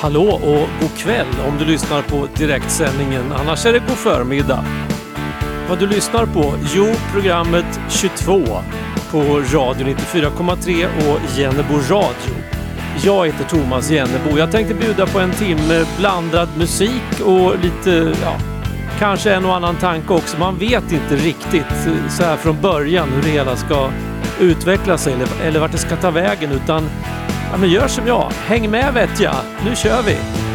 Hallå och god kväll om du lyssnar på direktsändningen. Annars är det god förmiddag. Vad du lyssnar på? Jo, programmet 22 på Radio 94,3 och Jennebo Radio. Jag heter Thomas Jennebo. Jag tänkte bjuda på en timme blandad musik och lite, ja, kanske en och annan tanke också. Man vet inte riktigt eh, så här från början hur det hela ska utveckla sig eller, eller vart det ska ta vägen utan Ja, men gör som jag. Häng med vet jag. Nu kör vi!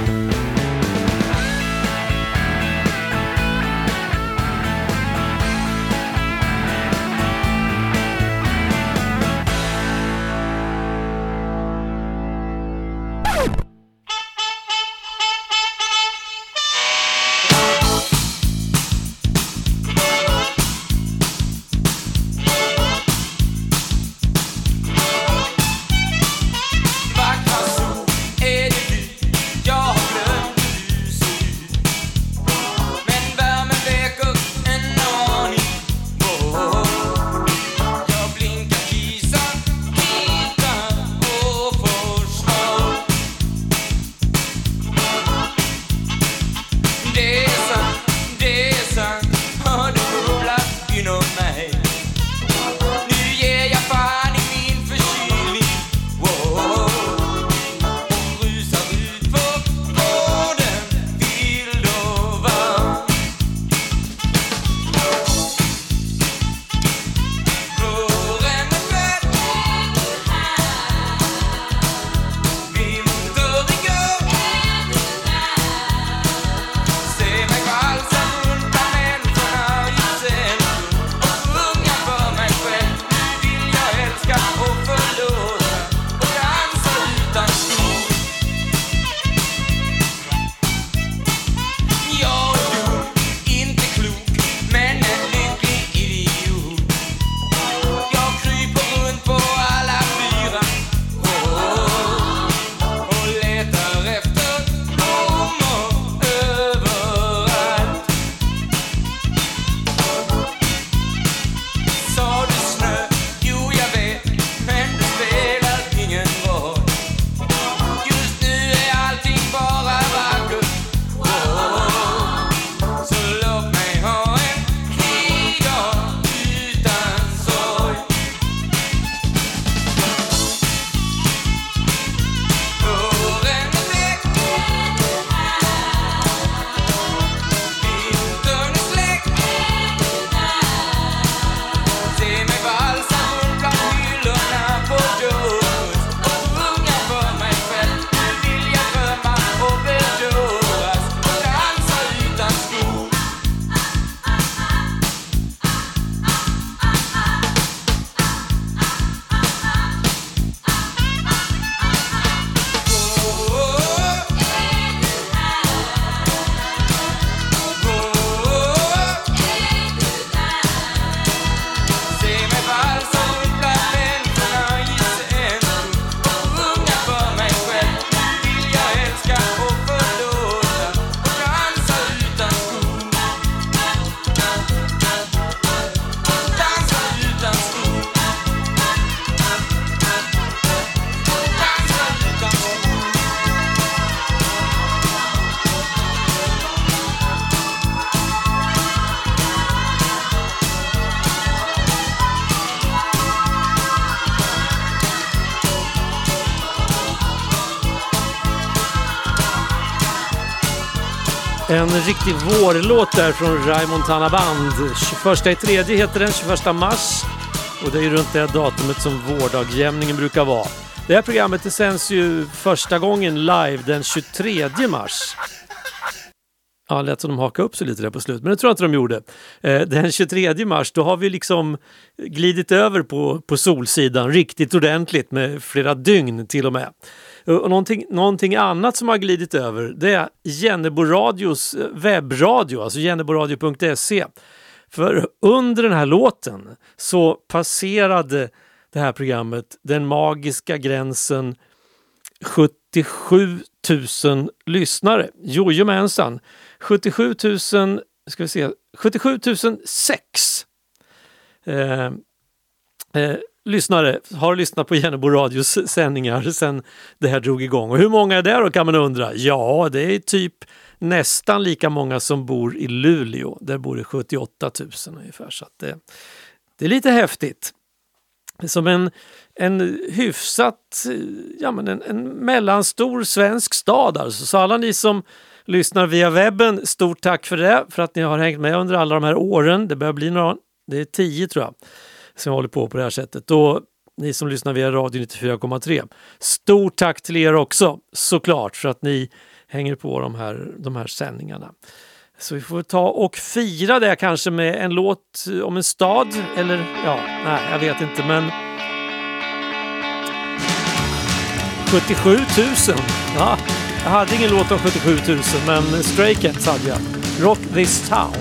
En riktig vårlåt där från Raymond Montana Band. 21 i tredje heter den, 21 mars. Och det är ju runt det datumet som vårdagjämningen brukar vara. Det här programmet det sänds ju första gången live den 23 mars. Ja, det lät som de hakade upp sig lite där på slutet, men det tror jag inte de gjorde. Eh, den 23 mars, då har vi liksom glidit över på, på Solsidan riktigt ordentligt med flera dygn till och med. Och någonting, någonting annat som har glidit över det är Jennebo Radios eh, webbradio, alltså jenneboradio.se. För under den här låten så passerade det här programmet den magiska gränsen 77 000 lyssnare. Jojomensan! 77 000 ska vi se, 77 006 eh, eh, lyssnare har lyssnat på Jennebo Radios sändningar sedan det här drog igång. Och hur många är det då kan man undra? Ja, det är typ nästan lika många som bor i Luleå. Där bor det 78 000 ungefär. Så det, det är lite häftigt. Som en, en hyfsat, ja men en, en mellanstor svensk stad alltså. Så alla ni som lyssnar via webben, stort tack för det, för att ni har hängt med under alla de här åren. Det börjar bli några, det är tio tror jag, som håller på på det här sättet. Då, ni som lyssnar via Radio 94,3. Stort tack till er också såklart för att ni hänger på de här, de här sändningarna. Så vi får ta och fira det kanske med en låt om en stad eller ja, nej jag vet inte men 77 000. Ja, jag hade ingen låt om 77 000 men Stray Cats hade jag. Rock this town.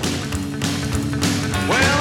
Well,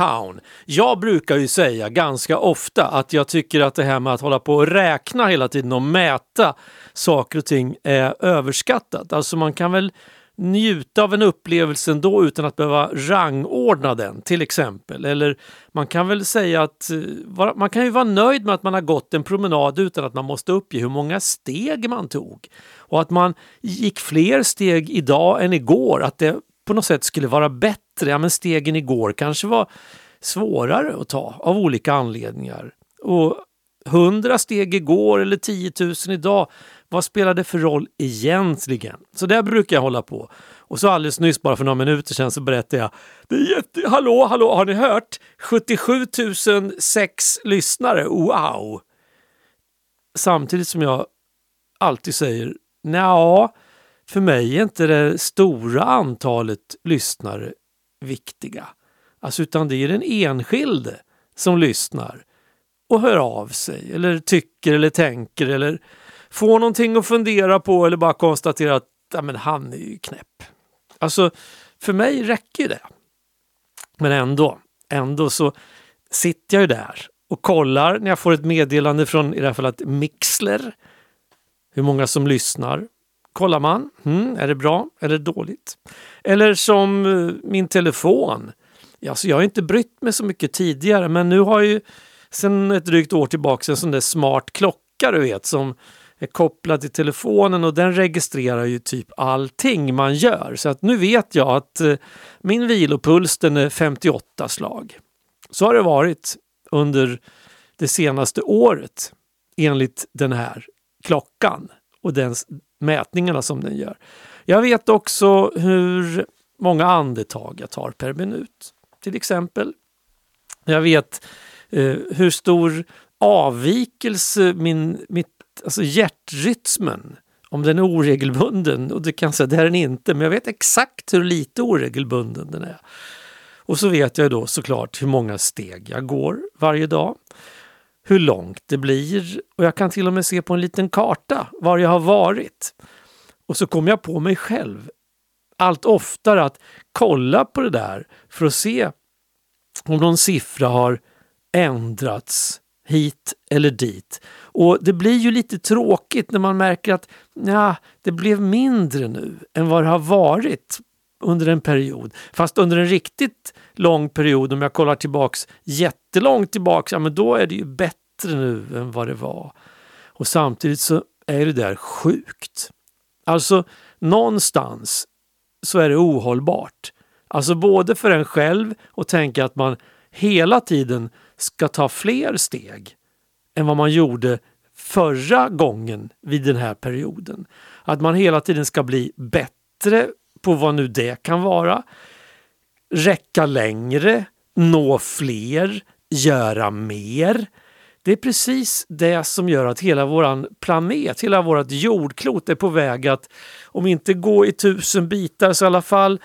Town. Jag brukar ju säga ganska ofta att jag tycker att det här med att hålla på och räkna hela tiden och mäta saker och ting är överskattat. Alltså man kan väl njuta av en upplevelse ändå utan att behöva rangordna den till exempel. Eller man kan väl säga att eh, man kan ju vara nöjd med att man har gått en promenad utan att man måste uppge hur många steg man tog. Och att man gick fler steg idag än igår. Att det på något sätt skulle vara bättre. Ja, men stegen igår kanske var svårare att ta av olika anledningar. Och hundra steg igår eller 10 000 idag, vad spelar det för roll egentligen? Så där brukar jag hålla på. Och så alldeles nyss, bara för några minuter sedan, så berättade jag. Det är jätte... Hallå, hallå, har ni hört? 77 006 lyssnare, wow! Samtidigt som jag alltid säger ja, för mig är inte det stora antalet lyssnare viktiga. Alltså, utan det är den enskilde som lyssnar och hör av sig eller tycker eller tänker eller får någonting att fundera på eller bara konstaterar att ja, men han är ju knäpp. Alltså, för mig räcker det. Men ändå, ändå så sitter jag ju där och kollar när jag får ett meddelande från i det här fallet Mixler. Hur många som lyssnar. Kollar man, mm, är det bra eller dåligt? Eller som eh, min telefon. Alltså jag har inte brytt mig så mycket tidigare men nu har jag ju sedan ett drygt år tillbaka en sån där smart klocka du vet som är kopplad till telefonen och den registrerar ju typ allting man gör. Så att nu vet jag att eh, min vilopuls den är 58 slag. Så har det varit under det senaste året enligt den här klockan och dens mätningarna som den gör. Jag vet också hur många andetag jag tar per minut till exempel. Jag vet eh, hur stor avvikelse min, mitt, alltså hjärtrytmen, om den är oregelbunden, och det kan säga det är den inte, men jag vet exakt hur lite oregelbunden den är. Och så vet jag då såklart hur många steg jag går varje dag, hur långt det blir och jag kan till och med se på en liten karta var jag har varit. Och så kommer jag på mig själv allt oftare att kolla på det där för att se om någon siffra har ändrats hit eller dit. Och det blir ju lite tråkigt när man märker att ja, det blev mindre nu än vad det har varit under en period. Fast under en riktigt lång period, om jag kollar tillbaks jättelångt tillbaks, ja men då är det ju bättre nu än vad det var. Och samtidigt så är det där sjukt. Alltså någonstans så är det ohållbart. Alltså både för en själv och tänka att man hela tiden ska ta fler steg än vad man gjorde förra gången vid den här perioden. Att man hela tiden ska bli bättre på vad nu det kan vara. Räcka längre, nå fler, göra mer. Det är precis det som gör att hela vår planet, hela vårt jordklot är på väg att, om inte gå i tusen bitar, så i alla fall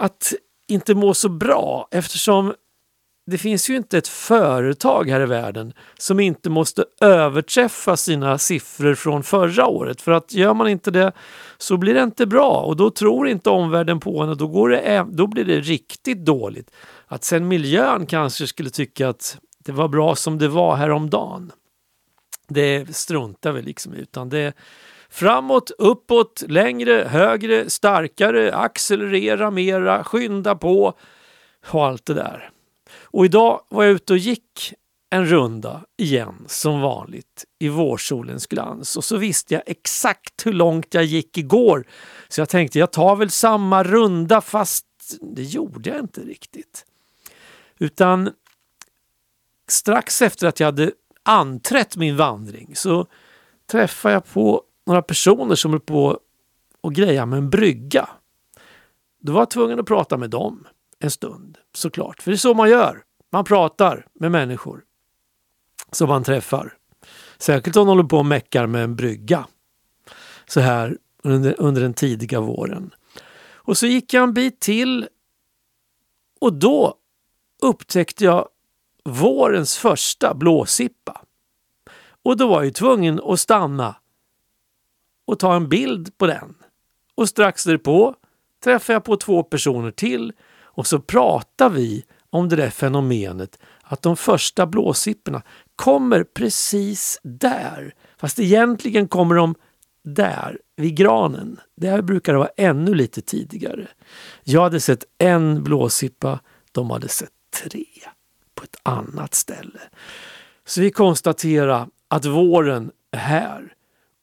att inte må så bra eftersom det finns ju inte ett företag här i världen som inte måste överträffa sina siffror från förra året. För att gör man inte det så blir det inte bra och då tror inte omvärlden på en och då, går det, då blir det riktigt dåligt. Att sen miljön kanske skulle tycka att det var bra som det var häromdagen. Det struntar vi liksom utan det framåt, uppåt, längre, högre, starkare, accelerera mera, skynda på och allt det där. Och idag var jag ute och gick en runda igen som vanligt i vårsolens glans och så visste jag exakt hur långt jag gick igår. Så jag tänkte jag tar väl samma runda fast det gjorde jag inte riktigt. Utan strax efter att jag hade anträtt min vandring så träffade jag på några personer som höll på och greja med en brygga. Då var jag tvungen att prata med dem en stund såklart. För det är så man gör. Man pratar med människor som man träffar. Särskilt om de håller på och meckar med en brygga. Så här under, under den tidiga våren. Och så gick jag en bit till och då upptäckte jag vårens första blåsippa. Och då var jag tvungen att stanna och ta en bild på den. Och strax därpå träffade jag på två personer till och så pratar vi om det där fenomenet att de första blåsipporna kommer precis där. Fast egentligen kommer de där, vid granen. Där brukar det vara ännu lite tidigare. Jag hade sett en blåsippa, de hade sett tre på ett annat ställe. Så vi konstaterar att våren är här.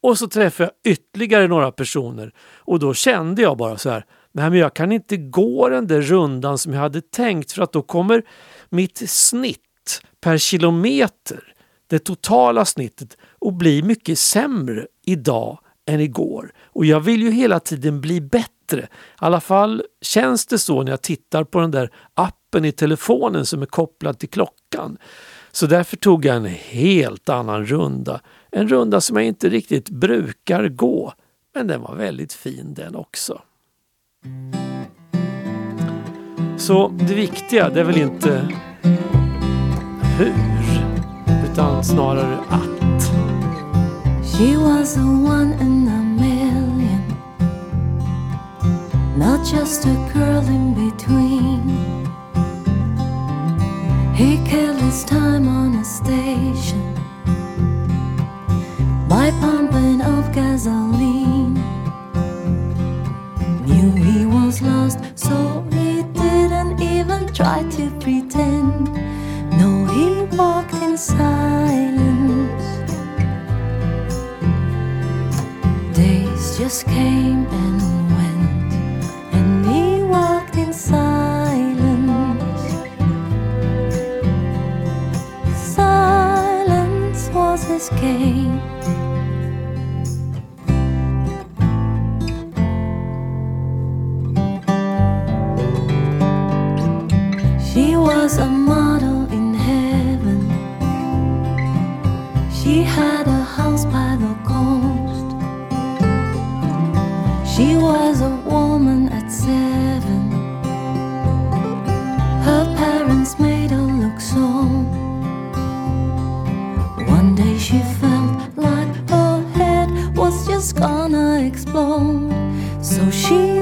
Och så träffade jag ytterligare några personer och då kände jag bara så här, nej men jag kan inte gå den där rundan som jag hade tänkt för att då kommer mitt snitt per kilometer, det totala snittet, att bli mycket sämre idag än igår. Och jag vill ju hela tiden bli bättre. I alla fall känns det så när jag tittar på den där appen i telefonen som är kopplad till klockan. Så därför tog jag en helt annan runda. En runda som jag inte riktigt brukar gå. Men den var väldigt fin den också. Så det viktiga det är väl inte hur, utan snarare att. She was a one in a million. Not just a girl in between. He killed his time on a station. By pumping of gasoline. Knew he was lost so he didn't even try to pretend No, he walked in silence Days just came and went, and he walked in silence. Silence was his game. Was a woman at seven. Her parents made her look so. One day she felt like her head was just gonna explode. So she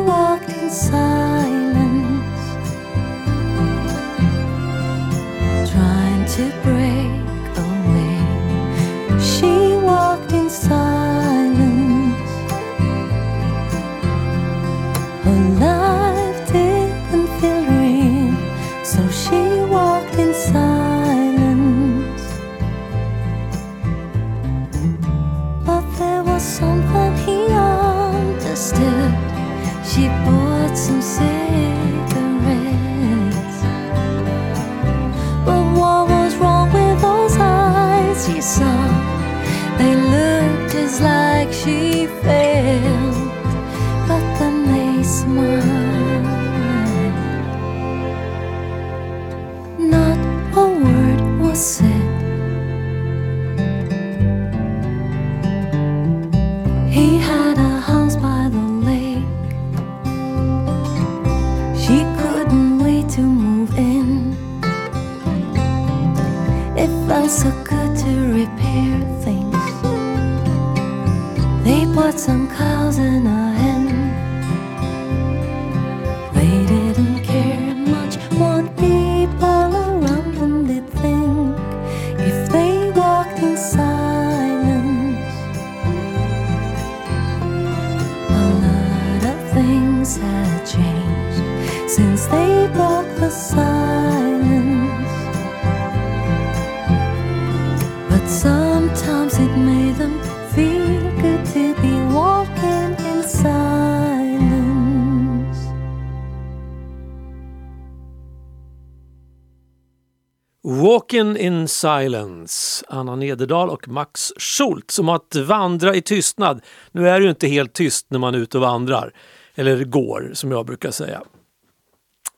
Walking in silence, Anna Nederdal och Max Schultz som att vandra i tystnad. Nu är det ju inte helt tyst när man är ute och vandrar, eller går som jag brukar säga.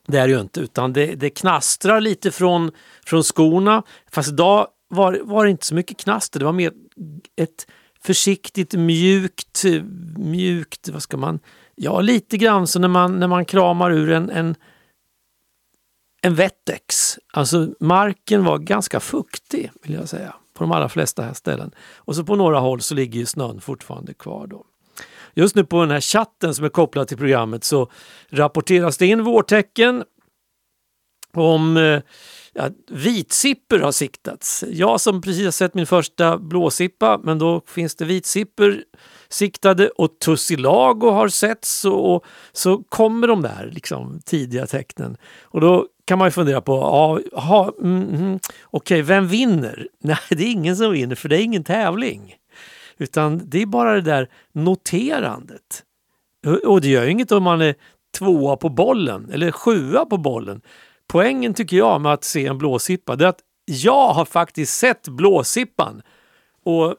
Det är det ju inte, utan det, det knastrar lite från, från skorna. Fast idag var, var det inte så mycket knaster, det var mer ett försiktigt mjukt, mjukt, vad ska man, ja lite grann så när man, när man kramar ur en, en en Wettex. Alltså marken var ganska fuktig vill jag säga på de allra flesta här ställen. Och så på några håll så ligger ju snön fortfarande kvar då. Just nu på den här chatten som är kopplad till programmet så rapporteras det in vårtecken om eh, ja, vitsipper har siktats. Jag som precis har sett min första blåsippa, men då finns det vitsipper siktade och tussilago har setts och, och så kommer de där liksom, tidiga tecknen. Och då kan man ju fundera på, ja, mm, mm, okej, okay, vem vinner? Nej, det är ingen som vinner för det är ingen tävling. Utan det är bara det där noterandet. Och det gör ju inget om man är tvåa på bollen eller sjua på bollen. Poängen tycker jag med att se en blåsippa det är att jag har faktiskt sett blåsippan. Och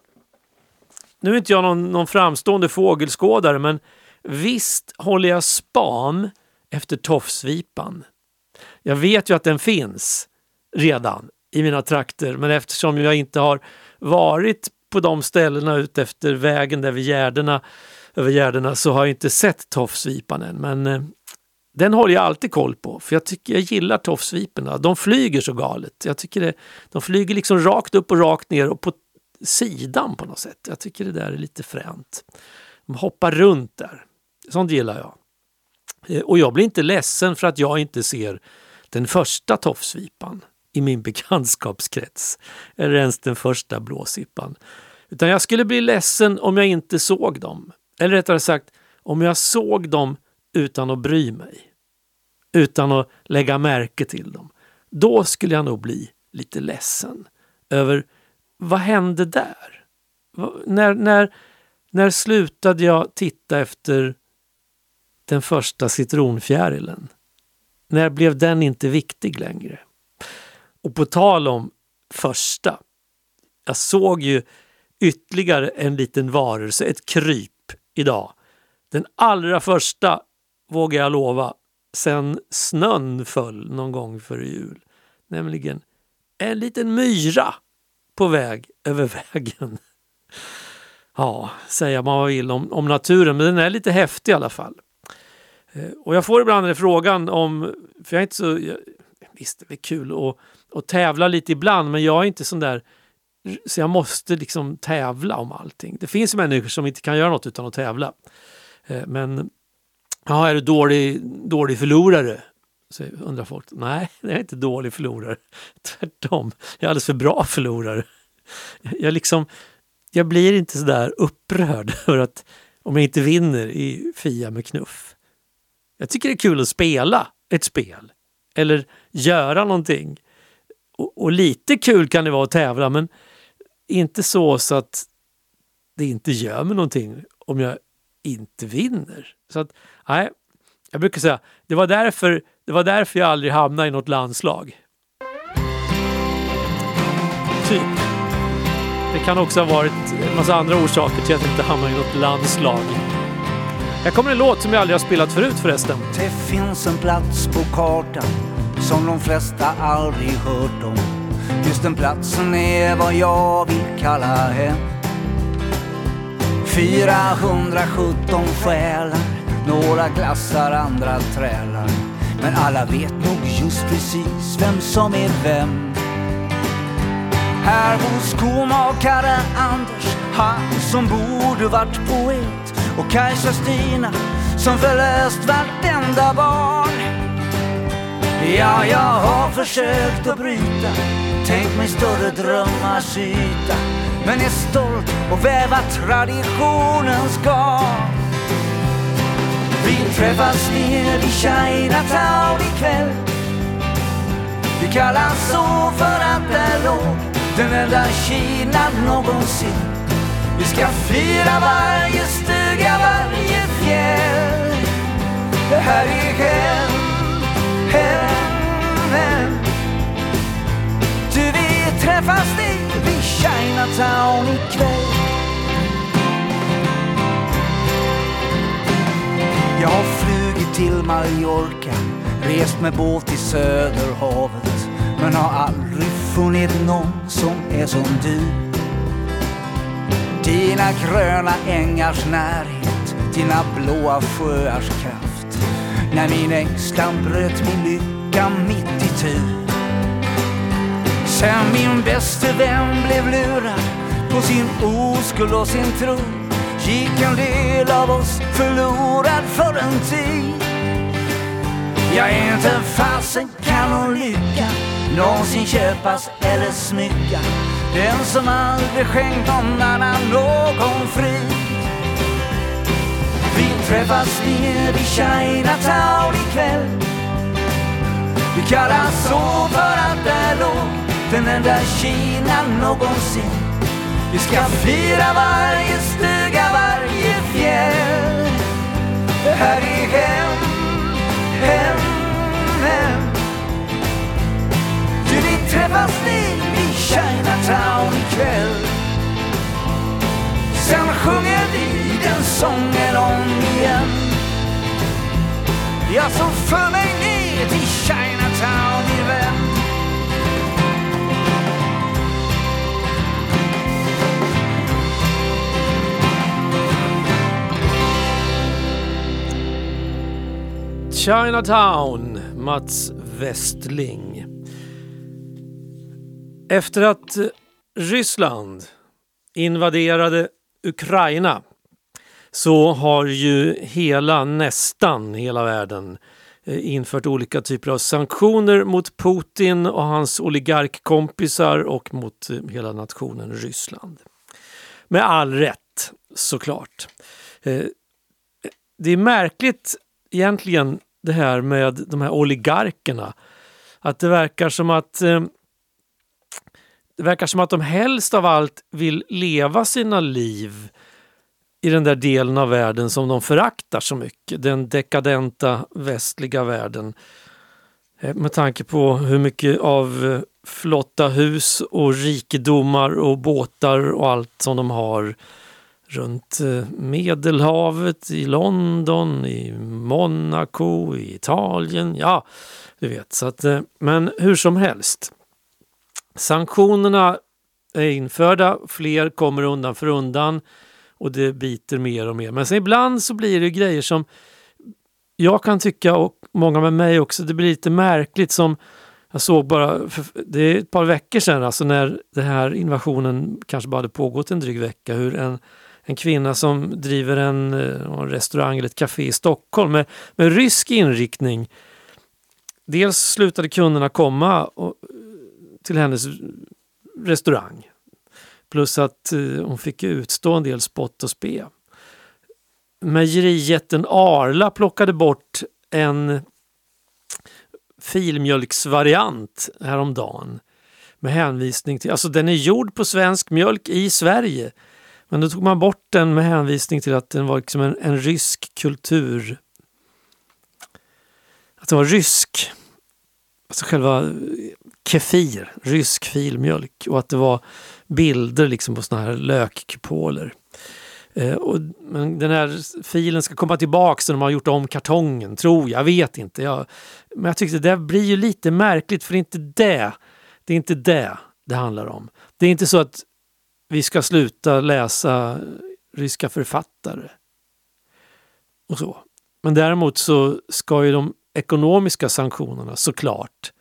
nu är inte jag någon, någon framstående fågelskådare men visst håller jag span efter tofsvipan. Jag vet ju att den finns redan i mina trakter. Men eftersom jag inte har varit på de ställena ut efter vägen där vid Gärdena, över Gärdena så har jag inte sett tofsvipan än. Men eh, den håller jag alltid koll på för jag, tycker, jag gillar tofsviporna. De flyger så galet. Jag tycker det, de flyger liksom rakt upp och rakt ner och på sidan på något sätt. Jag tycker det där är lite fränt. De hoppar runt där. Sånt gillar jag. Eh, och jag blir inte ledsen för att jag inte ser den första tofsvipan i min bekantskapskrets. Eller ens den första blåsippan. Utan jag skulle bli ledsen om jag inte såg dem. Eller rättare sagt, om jag såg dem utan att bry mig. Utan att lägga märke till dem. Då skulle jag nog bli lite ledsen över vad hände där? När, när, när slutade jag titta efter den första citronfjärilen? När blev den inte viktig längre? Och på tal om första. Jag såg ju ytterligare en liten varelse, ett kryp idag. Den allra första, vågar jag lova, sen snön föll någon gång före jul. Nämligen en liten myra på väg över vägen. Ja, säga man vad vill om, om naturen, men den är lite häftig i alla fall. Eh, och jag får ibland frågan om, för jag är inte så, jag, visst det är kul att, att tävla lite ibland, men jag är inte sån där så jag måste liksom tävla om allting. Det finns människor som inte kan göra något utan att tävla. Eh, men ja, är du dålig, dålig förlorare? Så undrar folk. Nej, jag är inte dålig förlorare. Tvärtom, jag är alldeles för bra förlorare. Jag, liksom, jag blir inte sådär upprörd för att om jag inte vinner i Fia med knuff. Jag tycker det är kul att spela ett spel eller göra någonting. Och, och lite kul kan det vara att tävla men inte så så att det inte gör mig någonting om jag inte vinner. Så att, nej, jag brukar säga, det var därför, det var därför jag aldrig hamnade i något landslag. Typ. Det kan också ha varit en massa andra orsaker till att jag inte hamnade i något landslag. Här kommer en låt som jag aldrig har spelat förut förresten. Det finns en plats på kartan som de flesta aldrig hört om. Just den platsen är vad jag vill kalla hem. 417 själar, några glassar, andra trälar. Men alla vet nog just precis vem som är vem. Här hos komakare Anders, han som borde varit poet. Och Kajsa Stina som förlöst vartenda barn. Ja, jag har försökt att bryta, tänk mig större drömmars yta. Men är stolt och väva traditionens garn. Vi träffas ner vid Chinatown ikväll. Vi kallas så för att där låg den enda Kina någonsin. Vi ska fira varje stuga, varje fjäll. Det här är hem, hem, hem. Du, vi träffas ner vid Chinatown ikväll. Jag har flugit till Mallorca, rest med båt i Söderhavet men har aldrig funnit någon som är som du. Dina gröna ängars närhet, dina blåa sjöars kraft. När min ängslan bröt min lycka mitt i tur. Sen min bäste vän blev lurad på sin oskuld och sin tro gick en del av oss förlorad för en tid. Jag är inte fasen kan någon lycka någonsin köpas eller smycka den som aldrig skänkt någon annan någon frid. Vi träffas ner vid Chinatown ikväll. Vi kallas så för att där låg den enda Kina någonsin. Vi ska fira varje stuga, varje fjäll. Det här är hem, hem, hem. Du, vi träffas ner Chinatown ikväll. Sen sjunger vi den sången om igen. Jag som för mig ner till Chinatown i vän. Chinatown, Mats Westling. Efter att Ryssland invaderade Ukraina så har ju hela, nästan hela världen eh, infört olika typer av sanktioner mot Putin och hans oligarkkompisar och mot eh, hela nationen Ryssland. Med all rätt såklart. Eh, det är märkligt egentligen det här med de här oligarkerna. Att det verkar som att det verkar som att de helst av allt vill leva sina liv i den där delen av världen som de föraktar så mycket. Den dekadenta västliga världen. Eh, med tanke på hur mycket av eh, flotta hus och rikedomar och båtar och allt som de har runt eh, Medelhavet, i London, i Monaco, i Italien. Ja, du vet. Så att, men hur som helst. Sanktionerna är införda, fler kommer undan för undan och det biter mer och mer. Men sen ibland så blir det grejer som jag kan tycka och många med mig också, det blir lite märkligt som jag såg bara, för, det är ett par veckor sedan alltså när den här invasionen kanske bara hade pågått en dryg vecka, hur en, en kvinna som driver en, eh, en restaurang eller ett café i Stockholm med, med rysk inriktning. Dels slutade kunderna komma och, till hennes restaurang Plus att eh, hon fick utstå en del spott och spe. Mejerijätten Arla plockade bort en filmjölksvariant häromdagen med hänvisning till, alltså den är gjord på svensk mjölk i Sverige. Men då tog man bort den med hänvisning till att den var liksom en, en rysk kultur. Att den var rysk. Alltså själva eh, kefir, rysk filmjölk och att det var bilder liksom på såna här lökkupoler. Eh, och, men den här filen ska komma tillbaks när de har gjort om kartongen, tror jag. Jag vet inte. Jag, men jag tyckte det blir ju lite märkligt för det är inte det det är inte det det handlar om. Det är inte så att vi ska sluta läsa ryska författare. Och så. Men däremot så ska ju de ekonomiska sanktionerna såklart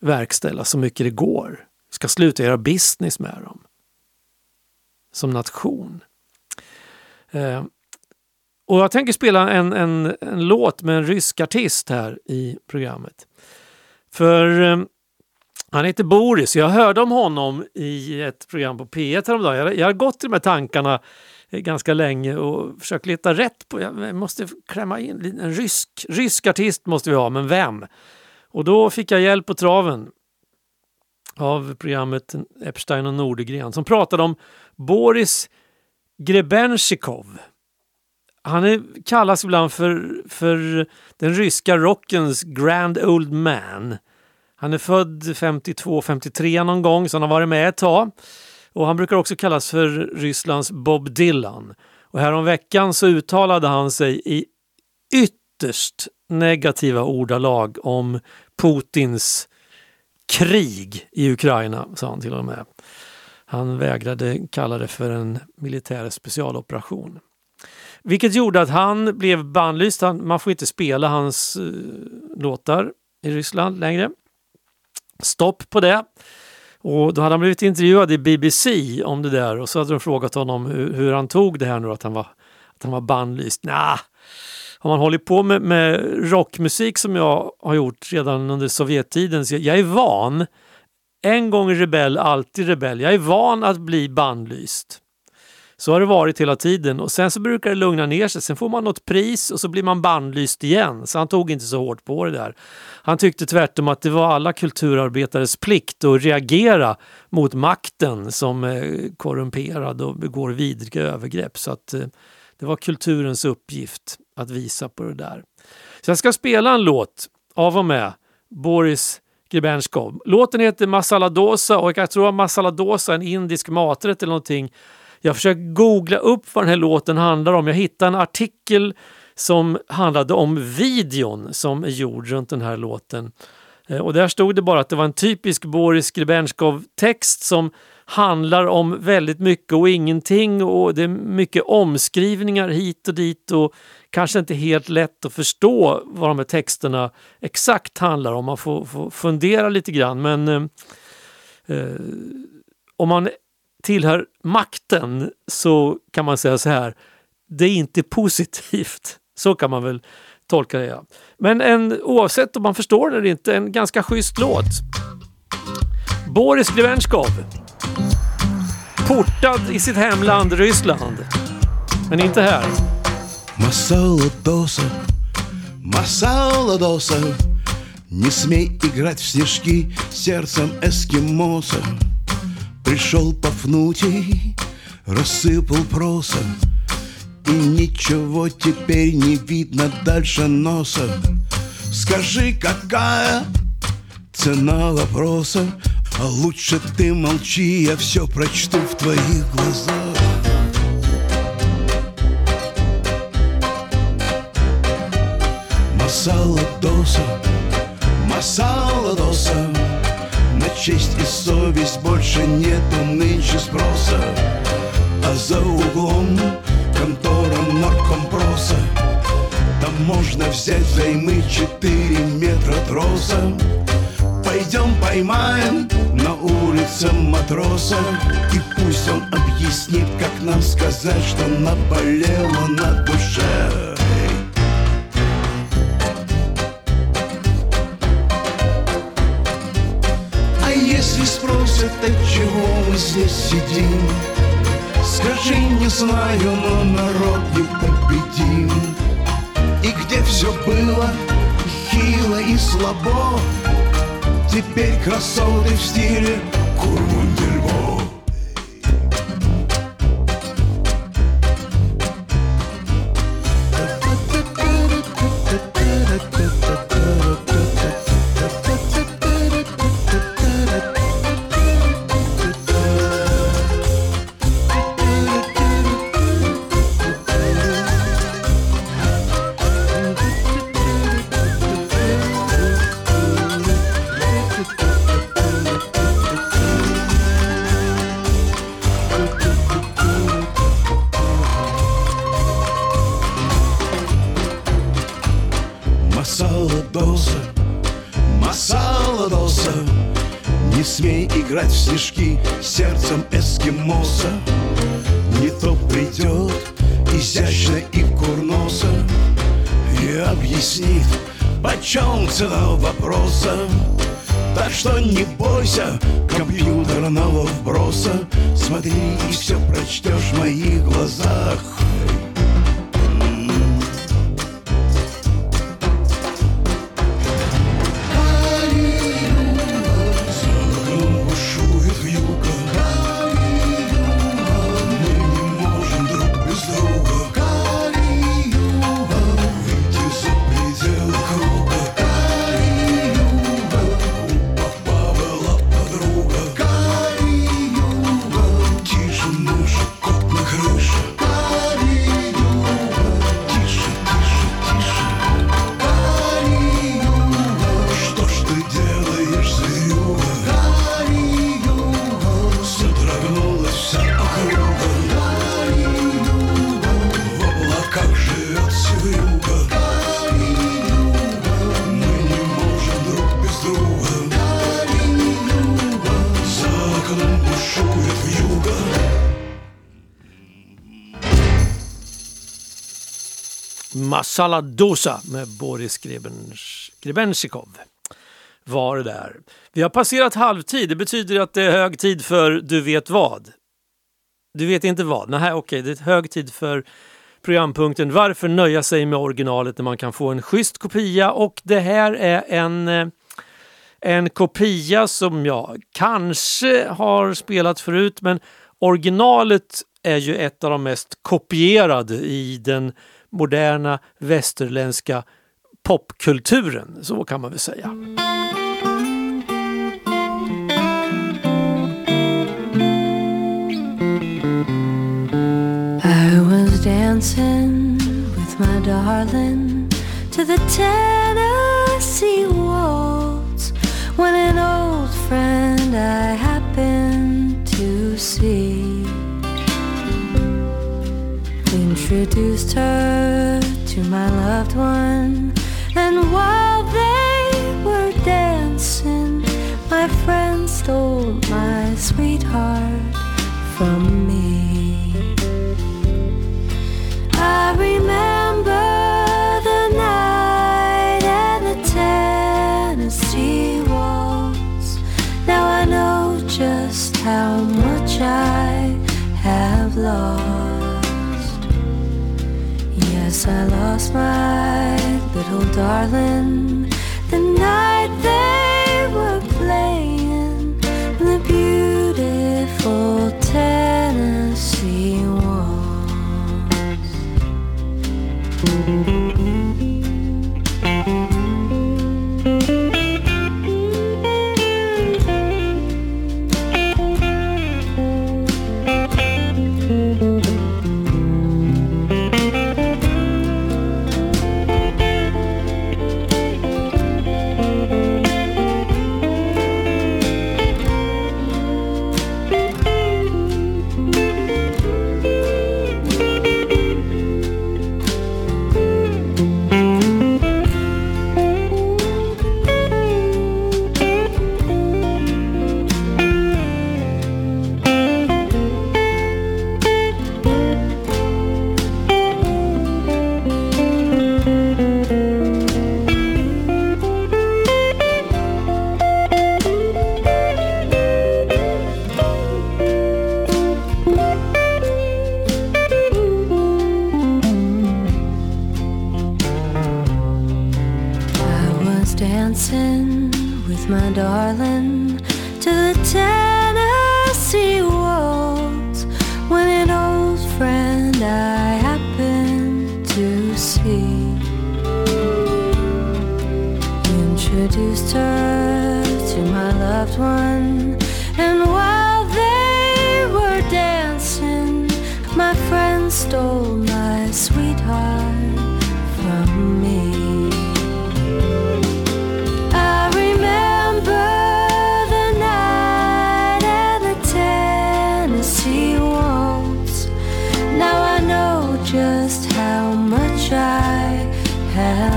verkställa så mycket det går ska sluta göra business med dem. Som nation. Eh, och jag tänker spela en, en, en, låt med en rysk artist här i programmet. För eh, han heter Boris. Jag hörde om honom i ett program på P1 häromdagen. Jag, jag har gått i de här tankarna Eh, ganska länge och försökt leta rätt på, jag måste klämma in en rysk, rysk artist måste vi ha, men vem? Och då fick jag hjälp på traven av programmet Epstein och Nordegren som pratade om Boris Grebenshikov. Han är, kallas ibland för, för den ryska rockens Grand Old Man. Han är född 52-53 någon gång, så han har varit med ett tag. Och han brukar också kallas för Rysslands Bob Dylan. Och häromveckan så uttalade han sig i ytterst negativa ordalag om Putins krig i Ukraina, sa han till och med. Han vägrade kalla det för en militär specialoperation. Vilket gjorde att han blev bannlyst. man får inte spela hans uh, låtar i Ryssland längre. Stopp på det. Och då hade han blivit intervjuad i BBC om det där och så hade de frågat honom hur, hur han tog det här nu att han var, att han var bannlyst. Nah, har man hållit på med, med rockmusik som jag har gjort redan under Sovjettiden, så jag är van. En gång rebell, alltid rebell. Jag är van att bli bannlyst. Så har det varit hela tiden och sen så brukar det lugna ner sig. Sen får man något pris och så blir man bannlyst igen. Så han tog inte så hårt på det där. Han tyckte tvärtom att det var alla kulturarbetares plikt att reagera mot makten som är korrumperad och begår vidriga övergrepp. Så att eh, det var kulturens uppgift att visa på det där. Så jag ska spela en låt av och med Boris Grebenskov. Låten heter Masala Dosa och jag tror att Masala Dosa är en indisk maträtt eller någonting. Jag försöker googla upp vad den här låten handlar om. Jag hittade en artikel som handlade om videon som är gjord runt den här låten. Eh, och där stod det bara att det var en typisk Boris Grebenskov-text som handlar om väldigt mycket och ingenting och det är mycket omskrivningar hit och dit och kanske inte helt lätt att förstå vad de här texterna exakt handlar om. Man får, får fundera lite grann men eh, eh om man tillhör makten så kan man säga så här, det är inte positivt. Så kan man väl tolka det. Ja. Men en, oavsett om man förstår det eller inte, en ganska schysst låt. Boris Grevenskov. Portad i sitt hemland Ryssland. Men inte här. Масала доса, масала доса Не смей играть в снежки сердцем эскимоса Пришел Пафнутий, рассыпал проса И ничего теперь не видно дальше носа. Скажи, какая цена вопроса А лучше ты молчи, я все прочту в твоих глазах. Масала доса, масала доса На честь и совесть больше нету нынче спроса А за углом контора наркомпроса. Там можно взять взаймы четыре метра троса. Пойдем поймаем на улице матроса И пусть он объяснит, как нам сказать, что наболело на душе спросят, от чего мы здесь сидим? Скажи, не знаю, но народ не победим И где все было хило и слабо? Теперь красоты в стиле Курмундельбо задал вопросом Так что не бойся, Masala Dosa med Boris Grebensjikov. Grebenshikov var det där. Vi har passerat halvtid. Det betyder att det är hög tid för Du vet vad. Du vet inte vad? Nej, okej, det är hög tid för programpunkten Varför nöja sig med originalet när man kan få en schysst kopia? Och det här är en, eh, en kopia som jag kanske har spelat förut men originalet är ju ett av de mest kopierade i den moderna västerländska popkulturen. Så kan man väl säga. I was dancing with my darling to the Tennessee waltz when an old friend I happened to see. Introduced her to my loved one, and while they were dancing, my friend stole my sweetheart from me. I remember the night and the Tennessee waltz. Now I know just how much I have lost. Yes, I lost my little darling the night they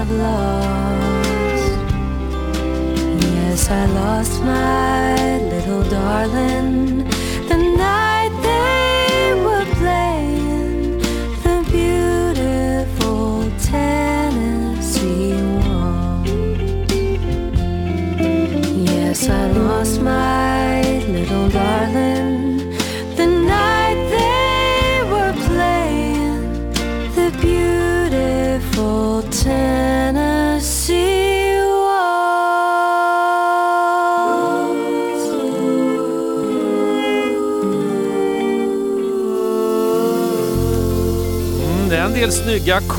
have lost. Yes, I lost my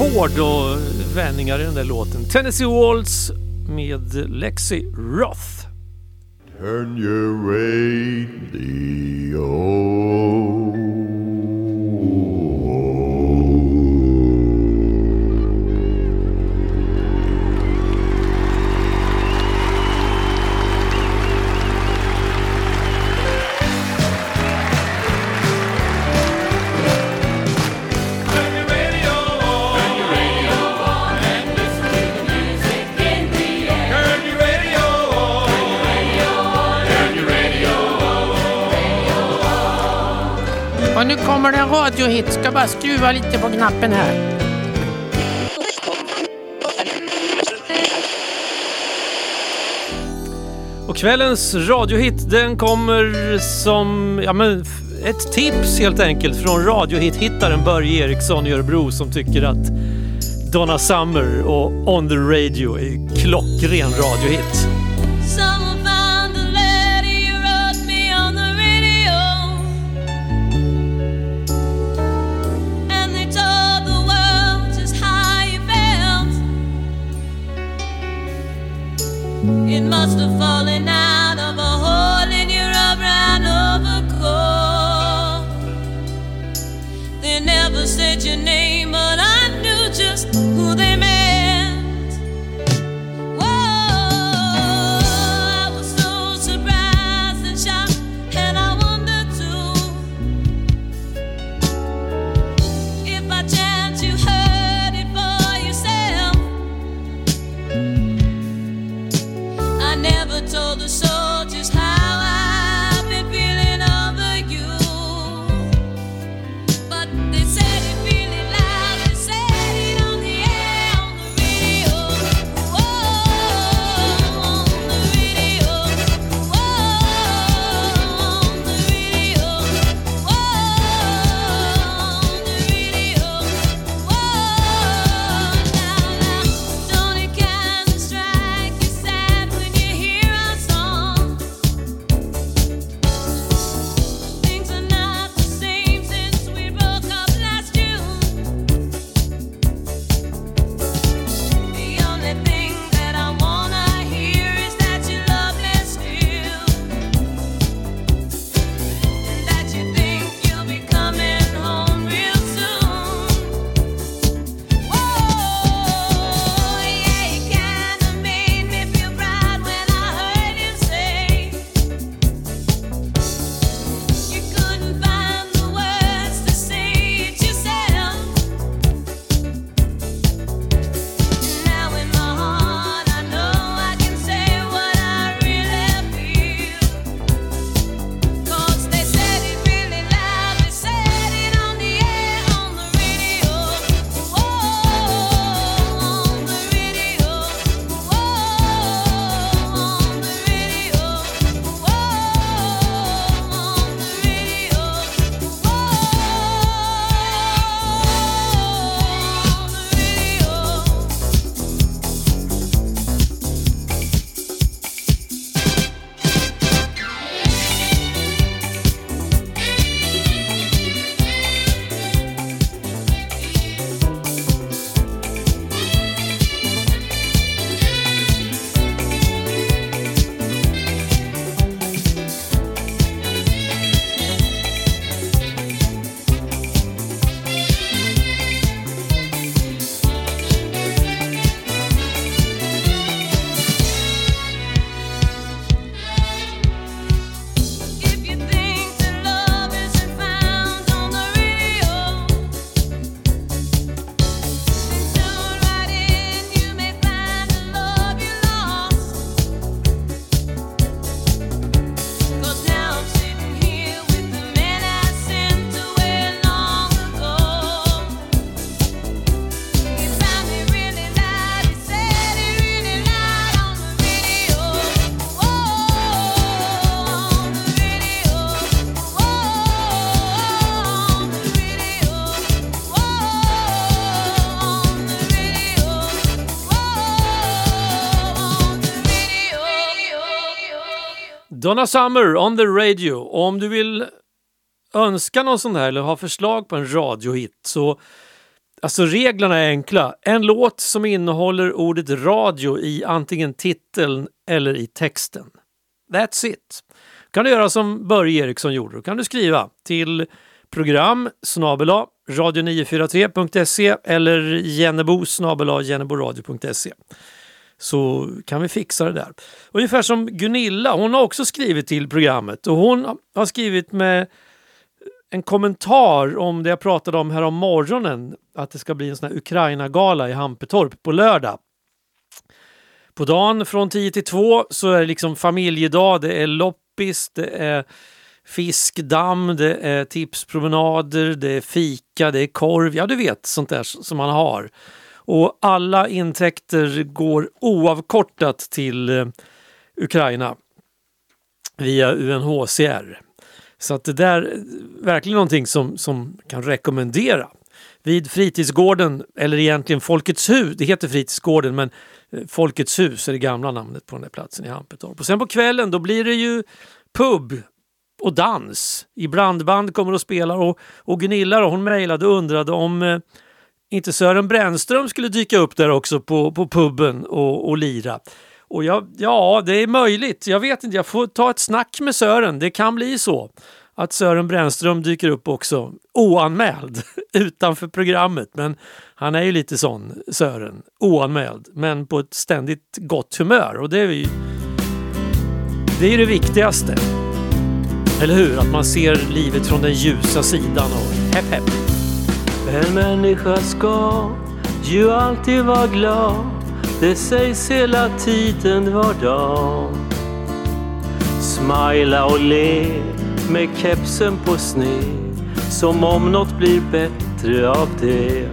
ackord och vändningar i den där låten. Tennessee Waltz med Lexi Roth. Turn your way kommer det en radiohit. Ska bara skruva lite på knappen här. Och kvällens radiohit den kommer som ja, men, ett tips helt enkelt från radiohit-hittaren Börje Eriksson i Örebro som tycker att Donna Summer och On the Radio är klockren radiohit. It must have fallen out of a hole in your brown overcoat. They never said your name, but I knew just who they meant. Donna Summer on the radio. Och om du vill önska någon sån här eller ha förslag på en radiohit så Alltså reglerna är enkla. En låt som innehåller ordet radio i antingen titeln eller i texten. That's it. kan du göra som Börje Eriksson gjorde. Då kan du skriva till program snabela radio943.se eller jennebo snabela jenneboradio.se så kan vi fixa det där. Ungefär som Gunilla, hon har också skrivit till programmet och hon har skrivit med en kommentar om det jag pratade om här om morgonen, att det ska bli en sån här Ukraina-gala i Hampetorp på lördag. På dagen från 10 till 2 så är det liksom familjedag, det är loppis, det är fiskdamm, det är tipspromenader, det är fika, det är korv, ja du vet sånt där som man har. Och alla intäkter går oavkortat till eh, Ukraina via UNHCR. Så att det där är verkligen någonting som, som kan rekommendera. Vid fritidsgården, eller egentligen Folkets hus, det heter fritidsgården men eh, Folkets hus är det gamla namnet på den där platsen i Hampetorp. Och sen på kvällen då blir det ju pub och dans. I brandband kommer och spelar och, och Gunilla då, hon mejlade och undrade om eh, inte Sören Brännström skulle dyka upp där också på, på puben och, och lira. Och jag, ja, det är möjligt. Jag vet inte, jag får ta ett snack med Sören. Det kan bli så att Sören Brännström dyker upp också oanmäld utanför programmet. Men han är ju lite sån, Sören, oanmäld, men på ett ständigt gott humör. Och det är ju det, är det viktigaste. Eller hur? Att man ser livet från den ljusa sidan och hepp hepp. En människa ska ju alltid vara glad. Det sägs hela tiden var dag. Smila och le med kepsen på sned. Som om något blir bättre av det.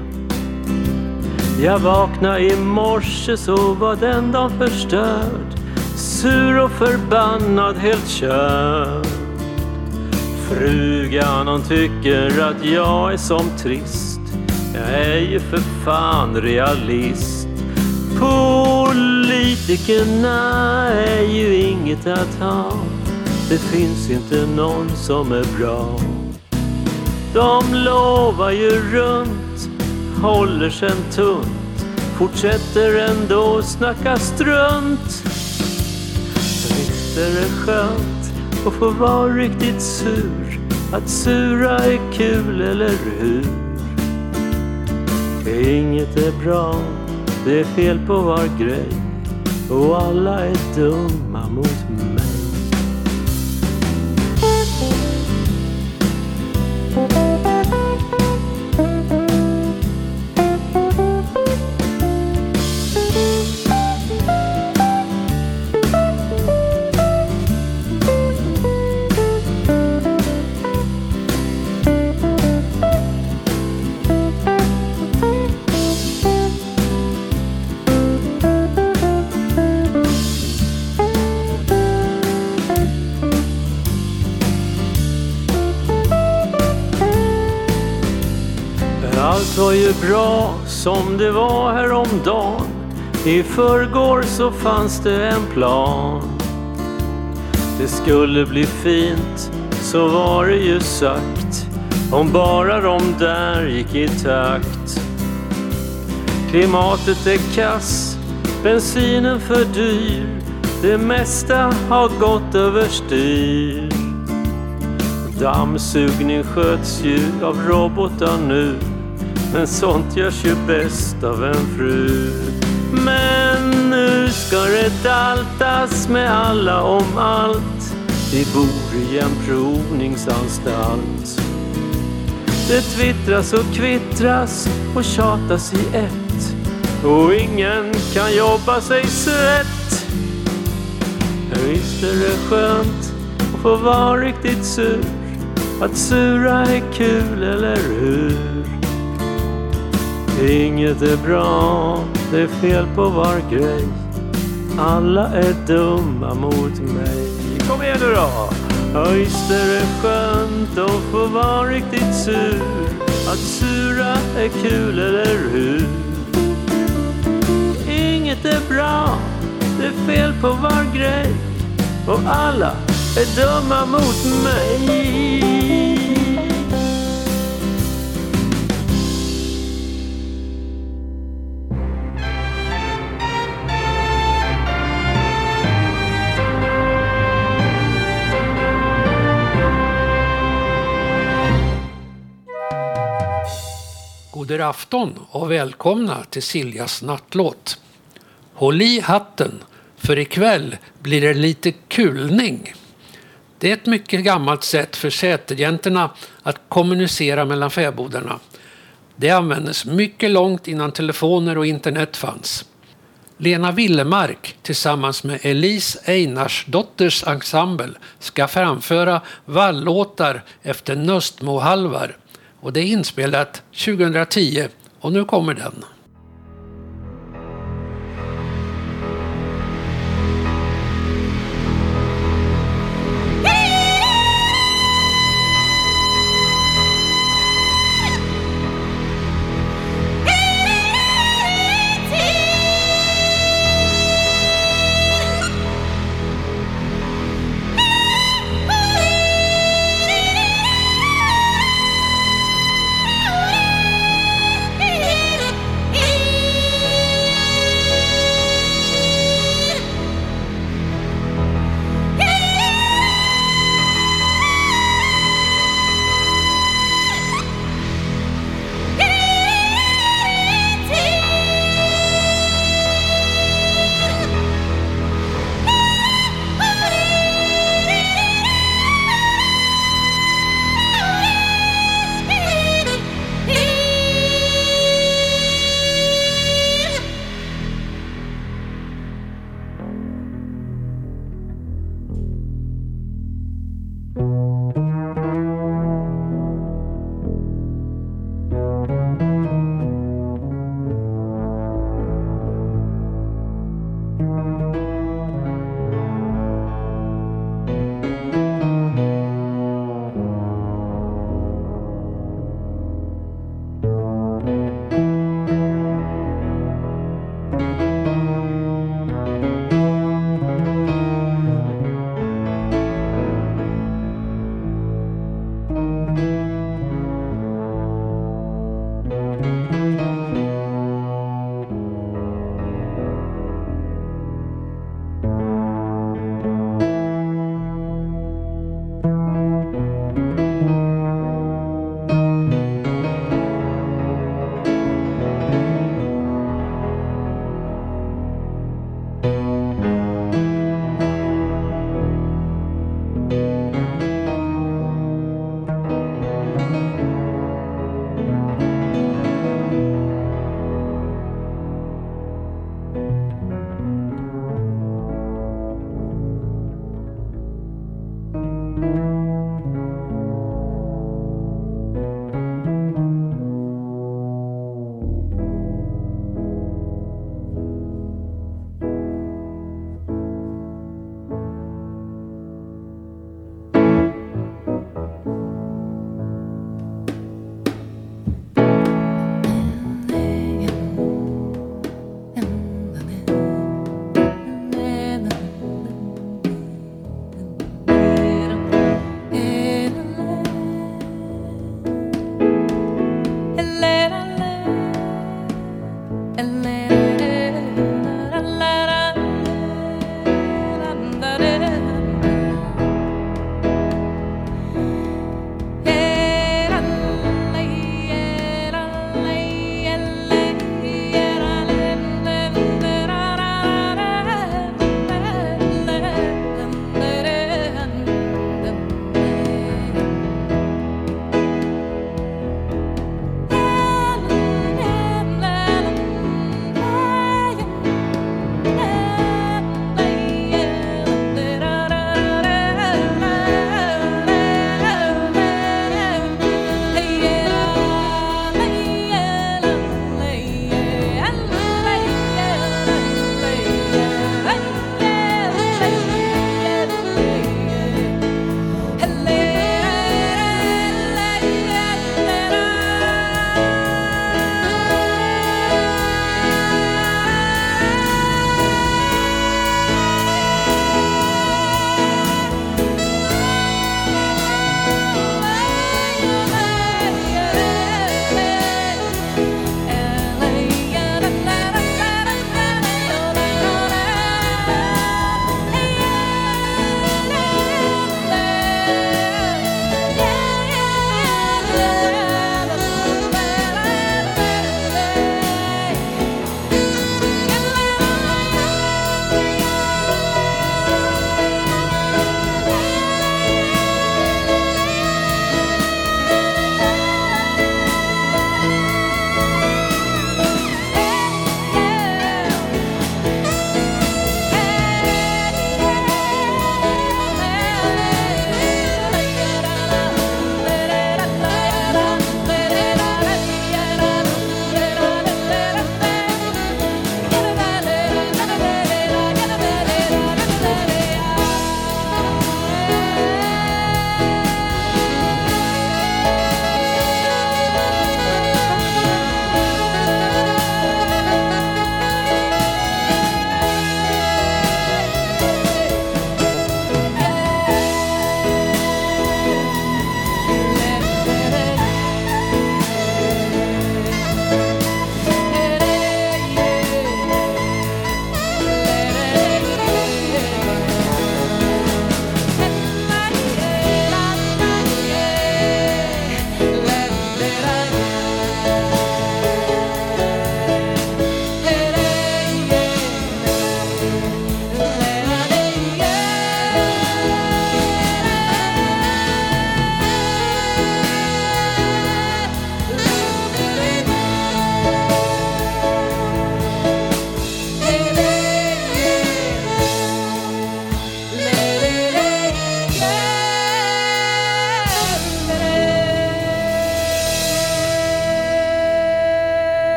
Jag vaknade i morse så var den dagen förstörd. Sur och förbannad, helt körd. Frugan hon tycker att jag är som trist. Jag är ju för fan realist. Politikerna är ju inget att ha. Det finns inte någon som är bra. De lovar ju runt, håller sen tunt, fortsätter ändå snacka strunt. Visst är det skönt att få vara riktigt sur, att sura är kul, eller hur? Inget är bra, det är fel på var grej och alla är dumma mot mig. Bra som det var häromdagen. I förrgår så fanns det en plan. Det skulle bli fint, så var det ju sagt. Om bara de där gick i takt. Klimatet är kass, bensinen för dyr. Det mesta har gått överstyr. Dammsugning sköts ju av robotar nu. Men sånt görs ju bäst av en fru. Men nu ska det daltas med alla om allt. Vi bor i en provningsanstalt. Det twittras och kvittras och tjatas i ett. Och ingen kan jobba sig svett. Visst är det skönt att få vara riktigt sur. Att sura är kul, eller hur? Inget är bra, det är fel på var grej. Alla är dumma mot mig. Kom igen nu då! Öjster är skönt att få vara riktigt sur. Att sura är kul, eller hur? Inget är bra, det är fel på var grej. Och alla är dumma mot mig. God afton och välkomna till Siljas nattlåt. Håll i hatten, för ikväll blir det lite kulning. Det är ett mycket gammalt sätt för säterjäntorna att kommunicera mellan fäbodarna. Det användes mycket långt innan telefoner och internet fanns. Lena Willemark tillsammans med Elise Einarsdotters ensemble ska framföra vallåtar efter Nöstmohalvar och det är inspelat 2010 och nu kommer den.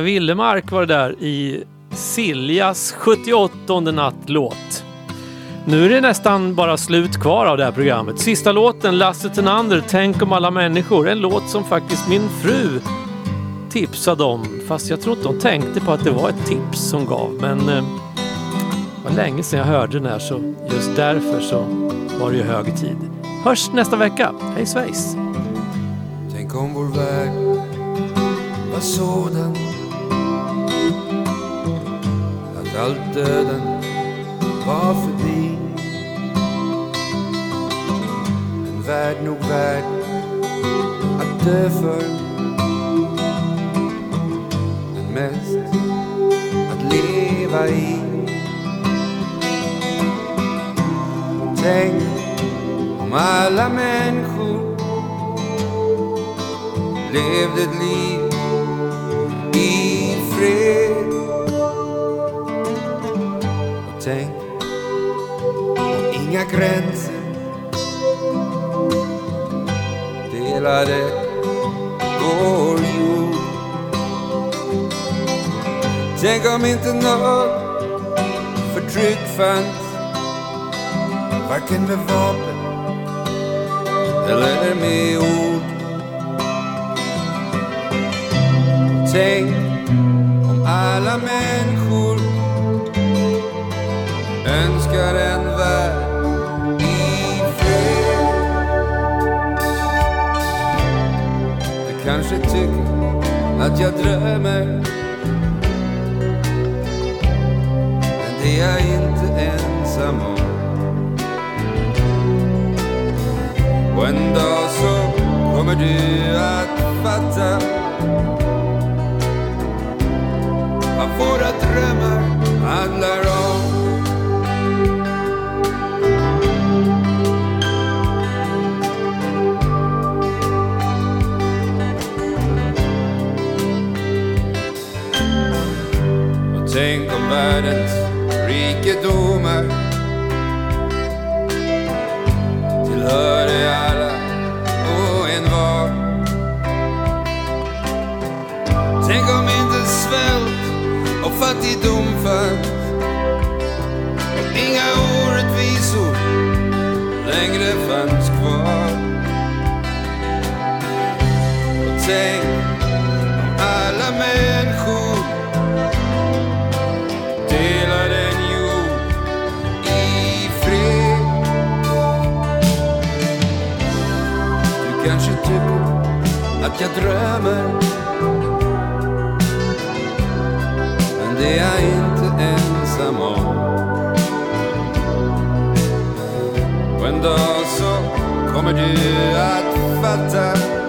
Lena Willemark var det där i Siljas 78 nattlåt. Nu är det nästan bara slut kvar av det här programmet. Sista låten, Lasse Tenander, Tänk om alla människor. En låt som faktiskt min fru tipsade om. Fast jag tror inte hon tänkte på att det var ett tips som gav. Men eh, det var länge sedan jag hörde den här så just därför så var det ju hög tid. Hörs nästa vecka. Hej svejs! Tänk om vår värld var sådan att allt döden var förbi En värld nog värd att dö för Men mest att leva i Tänk om alla människor levde ett liv i fred gränsen. Gränser delade vår jord. Tänk om inte något förtryck fanns. Varken med vapen eller med ord. Tänk om alla människor önskar en kanske tycker att jag drömmer men det är jag inte ensam om. Och en dag så kommer du att fatta vad våra drömmar handlar om. Världens rikedomar tillhörde alla och en var. Tänk om inte svält och fattigdom fanns och inga orättvisor längre fanns kvar. Och tänk om alla människor jag drömmer men det är jag inte ensam om. Och en dag så kommer du att fatta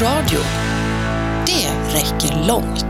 radio. Det räcker långt.